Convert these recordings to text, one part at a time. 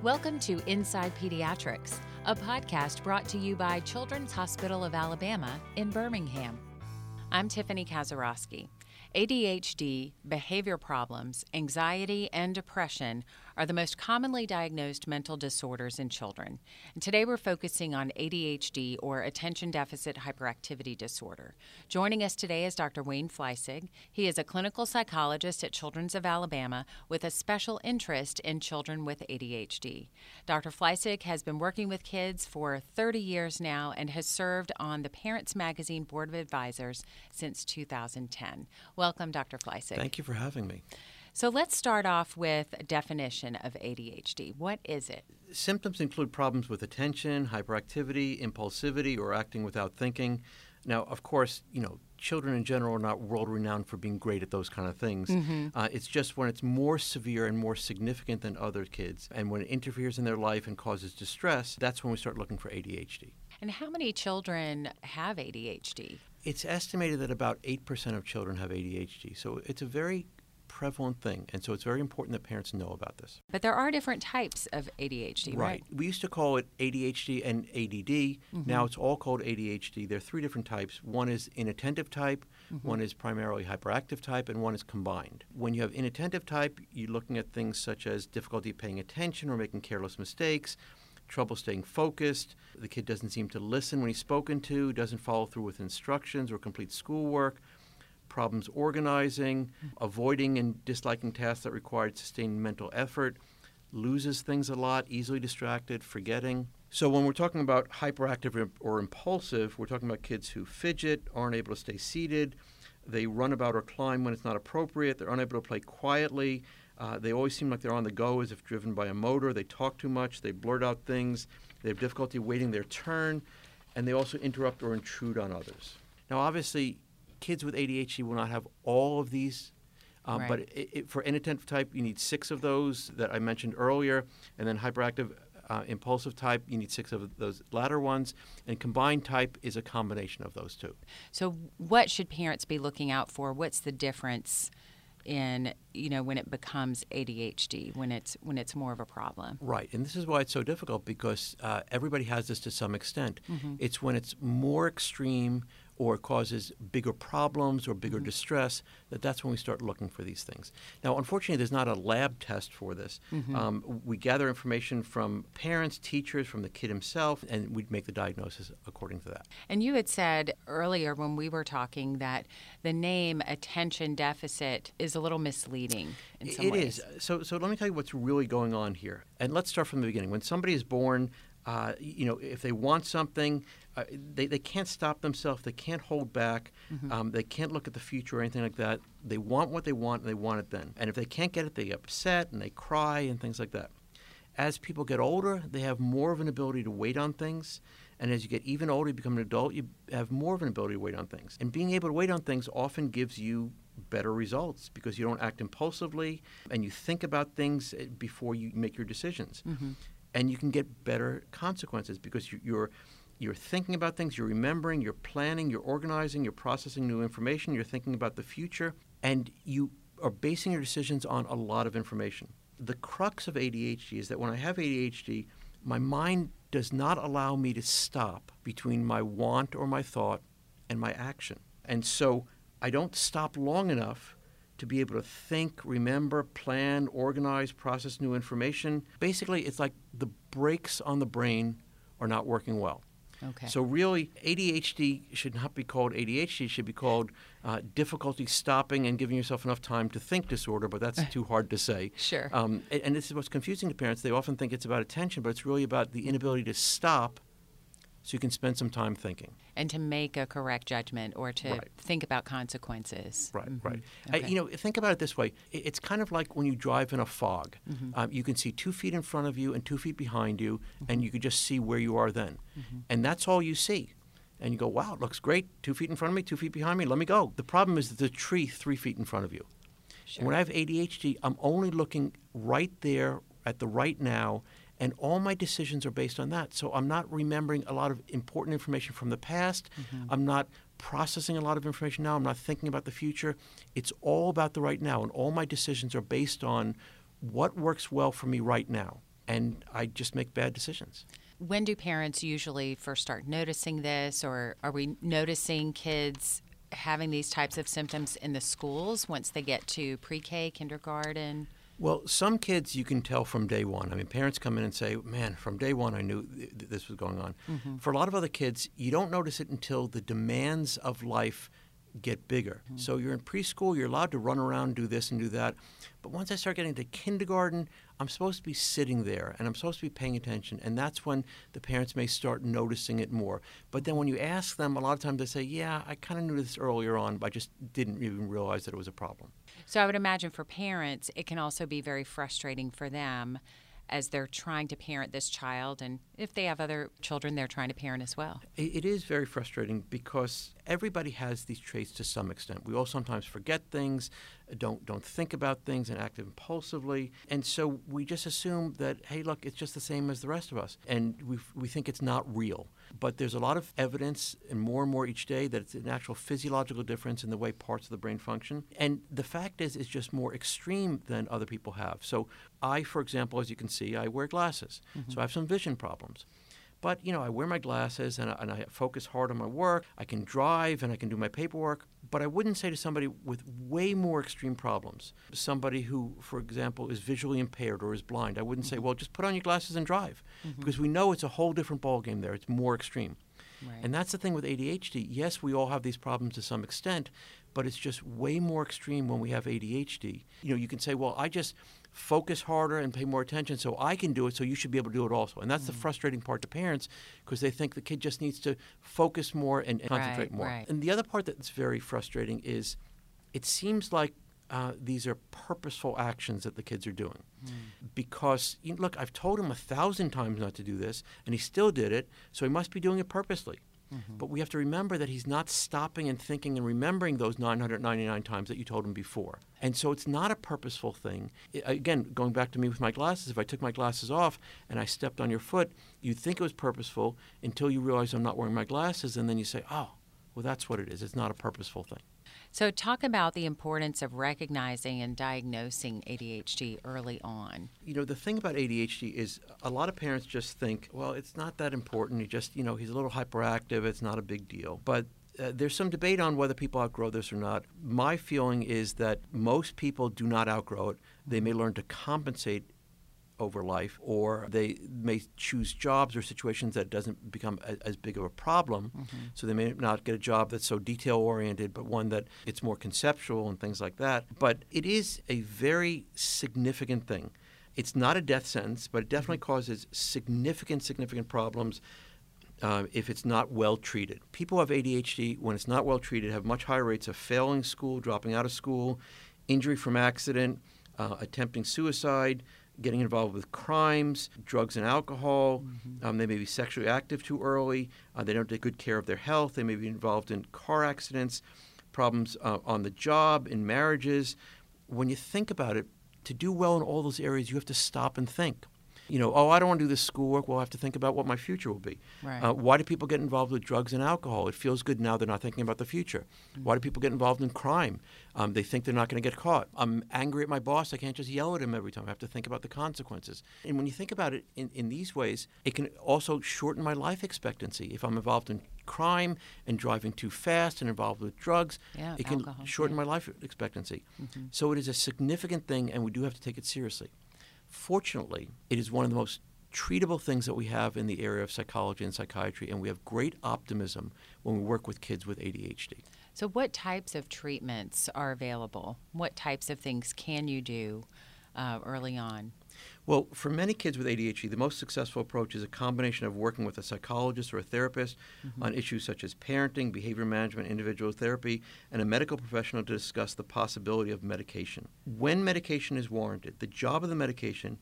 Welcome to Inside Pediatrics, a podcast brought to you by Children's Hospital of Alabama in Birmingham. I'm Tiffany Kazarowski. ADHD, behavior problems, anxiety, and depression are the most commonly diagnosed mental disorders in children. And today we're focusing on ADHD or attention deficit hyperactivity disorder. Joining us today is Dr. Wayne Fleisig. He is a clinical psychologist at Children's of Alabama with a special interest in children with ADHD. Dr. Fleisig has been working with kids for 30 years now and has served on the Parents Magazine Board of Advisors since 2010. Welcome, Dr. Fleisig. Thank you for having me. So let's start off with a definition of ADHD. What is it? Symptoms include problems with attention, hyperactivity, impulsivity, or acting without thinking. Now, of course, you know, children in general are not world renowned for being great at those kind of things. Mm-hmm. Uh, it's just when it's more severe and more significant than other kids, and when it interferes in their life and causes distress, that's when we start looking for ADHD. And how many children have ADHD? It's estimated that about 8% of children have ADHD. So it's a very prevalent thing. And so it's very important that parents know about this. But there are different types of ADHD, right? Right. We used to call it ADHD and ADD. Mm-hmm. Now it's all called ADHD. There are three different types. One is inattentive type, mm-hmm. one is primarily hyperactive type, and one is combined. When you have inattentive type, you're looking at things such as difficulty paying attention or making careless mistakes trouble staying focused. The kid doesn't seem to listen when he's spoken to, doesn't follow through with instructions or complete schoolwork, problems organizing, avoiding and disliking tasks that required sustained mental effort, loses things a lot, easily distracted, forgetting. So, when we're talking about hyperactive or impulsive, we're talking about kids who fidget, aren't able to stay seated, they run about or climb when it's not appropriate, they're unable to play quietly, uh, they always seem like they're on the go as if driven by a motor, they talk too much, they blurt out things, they have difficulty waiting their turn, and they also interrupt or intrude on others. Now, obviously, kids with ADHD will not have all of these. Um, right. But it, it, for inattentive type, you need six of those that I mentioned earlier, and then hyperactive uh, impulsive type, you need six of those latter ones, and combined type is a combination of those two. So, what should parents be looking out for? What's the difference in you know when it becomes ADHD when it's when it's more of a problem. Right, and this is why it's so difficult because uh, everybody has this to some extent. Mm-hmm. It's when it's more extreme or causes bigger problems or bigger mm-hmm. distress, that that's when we start looking for these things. Now, unfortunately, there's not a lab test for this. Mm-hmm. Um, we gather information from parents, teachers, from the kid himself, and we make the diagnosis according to that. And you had said earlier when we were talking that the name attention deficit is a little misleading in some it ways. It is. So, so let me tell you what's really going on here. And let's start from the beginning. When somebody is born, uh, you know, if they want something, uh, they, they can't stop themselves. They can't hold back. Mm-hmm. Um, they can't look at the future or anything like that. They want what they want, and they want it then. And if they can't get it, they get upset and they cry and things like that. As people get older, they have more of an ability to wait on things. And as you get even older, you become an adult, you have more of an ability to wait on things. And being able to wait on things often gives you better results because you don't act impulsively and you think about things eh, before you make your decisions. Mm-hmm and you can get better consequences because you're you're thinking about things, you're remembering, you're planning, you're organizing, you're processing new information, you're thinking about the future, and you are basing your decisions on a lot of information. The crux of ADHD is that when I have ADHD, my mind does not allow me to stop between my want or my thought and my action. And so I don't stop long enough to be able to think, remember, plan, organize, process new information. Basically, it's like the brakes on the brain are not working well. Okay. So really, ADHD should not be called ADHD. It should be called uh, difficulty stopping and giving yourself enough time to think disorder. But that's too hard to say. Sure. Um, and, and this is what's confusing to parents. They often think it's about attention, but it's really about the inability to stop so you can spend some time thinking. And to make a correct judgment or to right. think about consequences. Right, mm-hmm. right. Okay. I, you know, think about it this way it's kind of like when you drive in a fog. Mm-hmm. Um, you can see two feet in front of you and two feet behind you, mm-hmm. and you can just see where you are then. Mm-hmm. And that's all you see. And you go, wow, it looks great. Two feet in front of me, two feet behind me, let me go. The problem is the tree three feet in front of you. Sure. When I have ADHD, I'm only looking right there at the right now and all my decisions are based on that. So I'm not remembering a lot of important information from the past. Mm-hmm. I'm not processing a lot of information now. I'm not thinking about the future. It's all about the right now, and all my decisions are based on what works well for me right now. and I just make bad decisions. When do parents usually first start noticing this, or are we noticing kids having these types of symptoms in the schools once they get to pre K, kindergarten? Well, some kids you can tell from day one. I mean, parents come in and say, "Man, from day one, I knew th- th- this was going on." Mm-hmm. For a lot of other kids, you don't notice it until the demands of life get bigger. Mm-hmm. So you're in preschool, you're allowed to run around, do this and do that. But once I start getting to kindergarten, I'm supposed to be sitting there and I'm supposed to be paying attention. And that's when the parents may start noticing it more. But then when you ask them, a lot of times they say, Yeah, I kind of knew this earlier on, but I just didn't even realize that it was a problem. So I would imagine for parents, it can also be very frustrating for them as they're trying to parent this child. And if they have other children, they're trying to parent as well. It is very frustrating because everybody has these traits to some extent. We all sometimes forget things, don't don't think about things, and act impulsively, and so we just assume that hey, look, it's just the same as the rest of us, and we we think it's not real. But there's a lot of evidence, and more and more each day, that it's an actual physiological difference in the way parts of the brain function. And the fact is, it's just more extreme than other people have. So I, for example, as you can see, I wear glasses, mm-hmm. so I have some vision problems. But you know, I wear my glasses and I, and I focus hard on my work. I can drive and I can do my paperwork. But I wouldn't say to somebody with way more extreme problems, somebody who, for example, is visually impaired or is blind. I wouldn't mm-hmm. say, well, just put on your glasses and drive, mm-hmm. because we know it's a whole different ballgame there. It's more extreme. Right. And that's the thing with ADHD. Yes, we all have these problems to some extent, but it's just way more extreme when we have ADHD. You know, you can say, well, I just focus harder and pay more attention so I can do it, so you should be able to do it also. And that's mm-hmm. the frustrating part to parents because they think the kid just needs to focus more and, and concentrate right, more. Right. And the other part that's very frustrating is it seems like uh, these are purposeful actions that the kids are doing. Mm. Because, you know, look, I've told him a thousand times not to do this, and he still did it, so he must be doing it purposely. Mm-hmm. But we have to remember that he's not stopping and thinking and remembering those 999 times that you told him before. And so it's not a purposeful thing. It, again, going back to me with my glasses, if I took my glasses off and I stepped on your foot, you'd think it was purposeful until you realize I'm not wearing my glasses, and then you say, oh, well, that's what it is. It's not a purposeful thing. So, talk about the importance of recognizing and diagnosing ADHD early on. You know, the thing about ADHD is a lot of parents just think, well, it's not that important. He just, you know, he's a little hyperactive. It's not a big deal. But uh, there's some debate on whether people outgrow this or not. My feeling is that most people do not outgrow it. They may learn to compensate over life, or they may choose jobs or situations that doesn't become a, as big of a problem. Mm-hmm. So they may not get a job that's so detail oriented, but one that it's more conceptual and things like that. But it is a very significant thing. It's not a death sentence, but it definitely mm-hmm. causes significant, significant problems. Uh, if it's not well treated. People who have ADHD, when it's not well treated, have much higher rates of failing school, dropping out of school, injury from accident, uh, attempting suicide, getting involved with crimes, drugs and alcohol. Mm-hmm. Um, they may be sexually active too early. Uh, they don't take good care of their health. They may be involved in car accidents, problems uh, on the job, in marriages. When you think about it, to do well in all those areas, you have to stop and think you know, oh, I don't want to do this schoolwork. Well, I have to think about what my future will be. Right. Uh, why do people get involved with drugs and alcohol? It feels good now they're not thinking about the future. Mm-hmm. Why do people get involved in crime? Um, they think they're not going to get caught. I'm angry at my boss. I can't just yell at him every time. I have to think about the consequences. And when you think about it in, in these ways, it can also shorten my life expectancy. If I'm involved in crime and driving too fast and involved with drugs, yeah, it can alcohol, shorten yeah. my life expectancy. Mm-hmm. So it is a significant thing, and we do have to take it seriously. Fortunately, it is one of the most treatable things that we have in the area of psychology and psychiatry, and we have great optimism when we work with kids with ADHD. So, what types of treatments are available? What types of things can you do uh, early on? Well, for many kids with ADHD, the most successful approach is a combination of working with a psychologist or a therapist mm-hmm. on issues such as parenting, behavior management, individual therapy, and a medical professional to discuss the possibility of medication. When medication is warranted, the job of the medication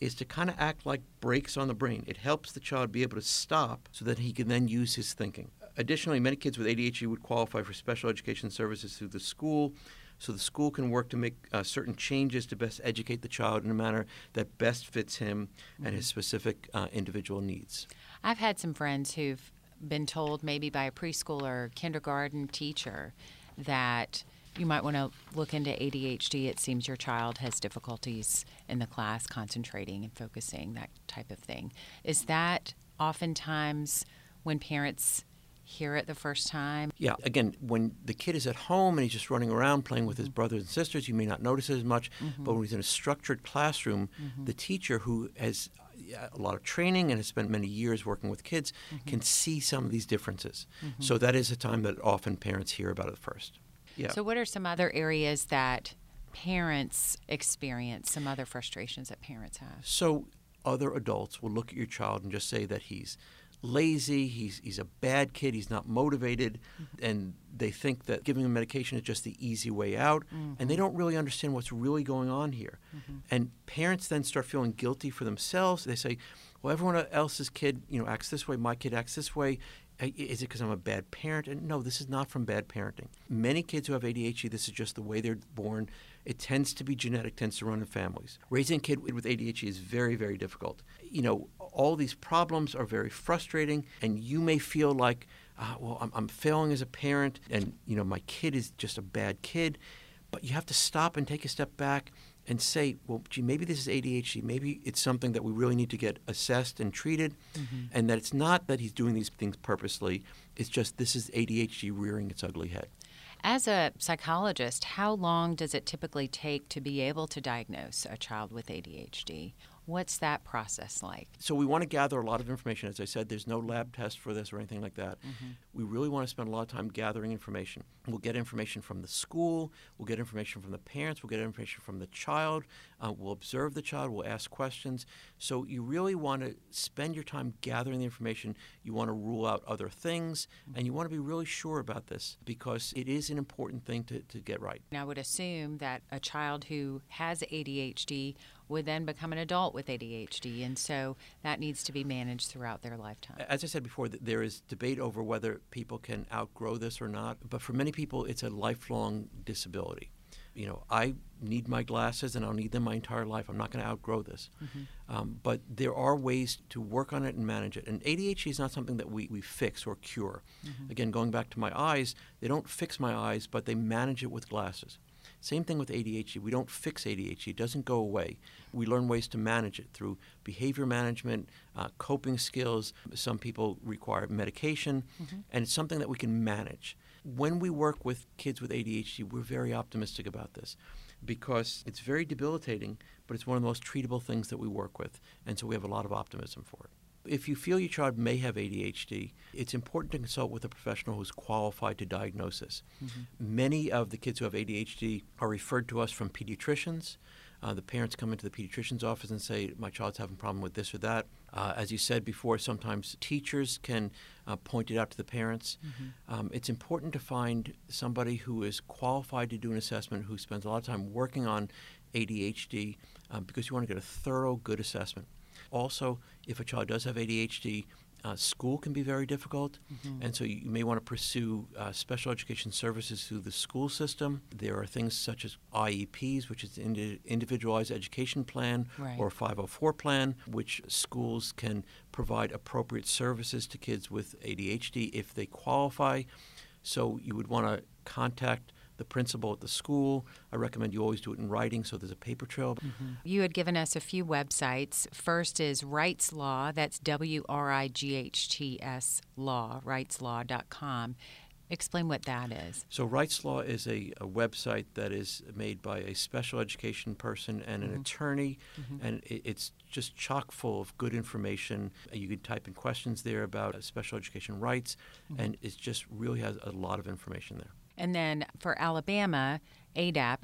is to kind of act like brakes on the brain. It helps the child be able to stop so that he can then use his thinking. Additionally, many kids with ADHD would qualify for special education services through the school. So the school can work to make uh, certain changes to best educate the child in a manner that best fits him mm-hmm. and his mm-hmm. specific uh, individual needs. I've had some friends who've been told maybe by a preschool or kindergarten teacher that you might want to look into ADHD. It seems your child has difficulties in the class concentrating and focusing, that type of thing. Is that oftentimes when parents hear it the first time? Yeah, again, when the kid is at home and he's just running around playing with his Mm-hmm. brothers and sisters, you may not notice it as much. But when he's in a structured classroom, Mm-hmm. the teacher who has a lot of training and has spent many years working with kids Mm-hmm. can see some of these differences. So that is a time that often parents hear about it first. Yeah. So, what are some other areas that parents experience, some other frustrations that parents have? So other adults will look at your child and just say that he's lazy, he's he's a bad kid, he's not motivated, and they think that giving him medication is just the easy way out, and they mm-hmm. don't really understand what's really going on here. Mm-hmm. And parents then start feeling guilty for themselves. They say, "Well, everyone else's kid, you know, acts this way. My kid acts this way." Is it because I'm a bad parent? And no, this is not from bad parenting. Many kids who have ADHD, this is just the way they're born. It tends to be genetic, tends to run in families. Raising a kid with ADHD is very, very difficult. You know, all these problems are very frustrating, and you may feel like, uh, well, I'm, I'm failing as a parent, and, you know, my kid is just a bad kid. But you have to stop and take a step back and say, well, gee, maybe this is ADHD. Maybe it's something that we really need to get assessed and treated, and that it's not that he's doing these things purposely. It's just this is ADHD rearing its ugly head. As a psychologist, how long does it typically take to be able to diagnose a child with ADHD? What's that process like? So we want to gather a lot of information. As I said, there's no lab test for this or anything like that. We really want to spend a lot of time gathering information. We'll get information from the school. We'll get information from the parents. We'll get information from the child. Uh, we'll observe the child. We'll ask questions. So you really want to spend your time gathering the information. You want to rule out other things, and you want to be really sure about this because it is an important thing to, to get right. And I would assume that a child who has ADHD would then become an adult with ADHD, and so that needs to be managed throughout their lifetime. As I said before, there is debate over whether people can outgrow this or not. But for many people, it's a lifelong disability. You know, I need my glasses and I'll need them my entire life. I'm not going to outgrow this. Um, but there are ways to work on it and manage it. And ADHD is not something that we, we fix or cure. Again, going back to my eyes, they don't fix my eyes, but they manage it with glasses. Same thing with ADHD. We don't fix ADHD. It doesn't go away. We learn ways to manage it through behavior management, uh, coping skills. Some people require medication, and it's something that we can manage. When we work with kids with ADHD, we're very optimistic about this because it's very debilitating, but it's one of the most treatable things that we work with. And so we have a lot of optimism for it. If you feel your child may have ADHD, it's important to consult with a professional who's qualified to diagnose this. Many of the kids who have ADHD are referred to us from pediatricians. Uh, the parents come into the pediatrician's office and say, My child's having a problem with this or that. Uh, as you said before, sometimes teachers can uh, point it out to the parents. Um, it's important to find somebody who is qualified to do an assessment, who spends a lot of time working on ADHD, um, because you want to get a thorough, good assessment. Also, if a child does have ADHD, uh, school can be very difficult, and so you, may want to pursue uh, special education services through the school system. There are things such as IEPs, which is indi- individualized education plan, Right. or 504 plan, which schools can provide appropriate services to kids with ADHD if they qualify. So you would want to contact the principal at the school. I recommend you always do it in writing so there's a paper trail. Mm-hmm. You had given us a few websites. First is Wrightslaw, that's W R I G H T S law, wrightslaw.com. Explain what that is. So, Wrightslaw is a, a website that is made by a special education person and an mm-hmm. attorney, mm-hmm. and it, it's just chock full of good information. You can type in questions there about special education rights, mm-hmm. and it just really has a lot of information there. And then for Alabama, ADAP,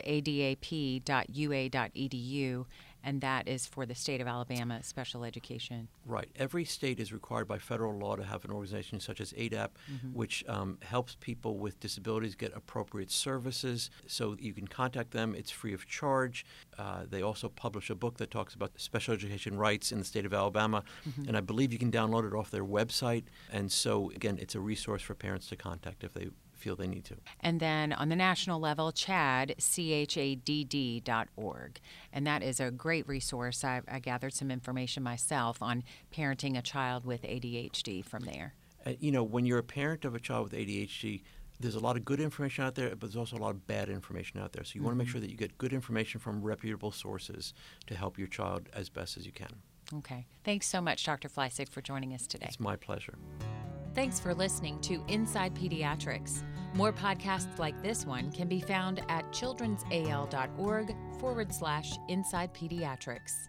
adap.ua.edu, and that is for the state of Alabama special education. Right. Every state is required by federal law to have an organization such as ADAP, which um, helps people with disabilities get appropriate services. So you can contact them. It's free of charge. Uh, they also publish a book that talks about special education rights in the state of Alabama, and I believe you can download it off their website. And so, again, it's a resource for parents to contact if they feel they need to. And then on the national level, CHADD, C H A D D dot org. And that is a great resource. I, I gathered some information myself on parenting a child with ADHD from there. Uh, you know, when you're a parent of a child with ADHD, there's a lot of good information out there, but there's also a lot of bad information out there. So you mm-hmm. want to make sure that you get good information from reputable sources to help your child as best as you can. Okay. Thanks so much, Dr. Fleisig, for joining us today. It's my pleasure. Thanks for listening to Inside Pediatrics. More podcasts like this one can be found at childrensal.org forward slash inside pediatrics.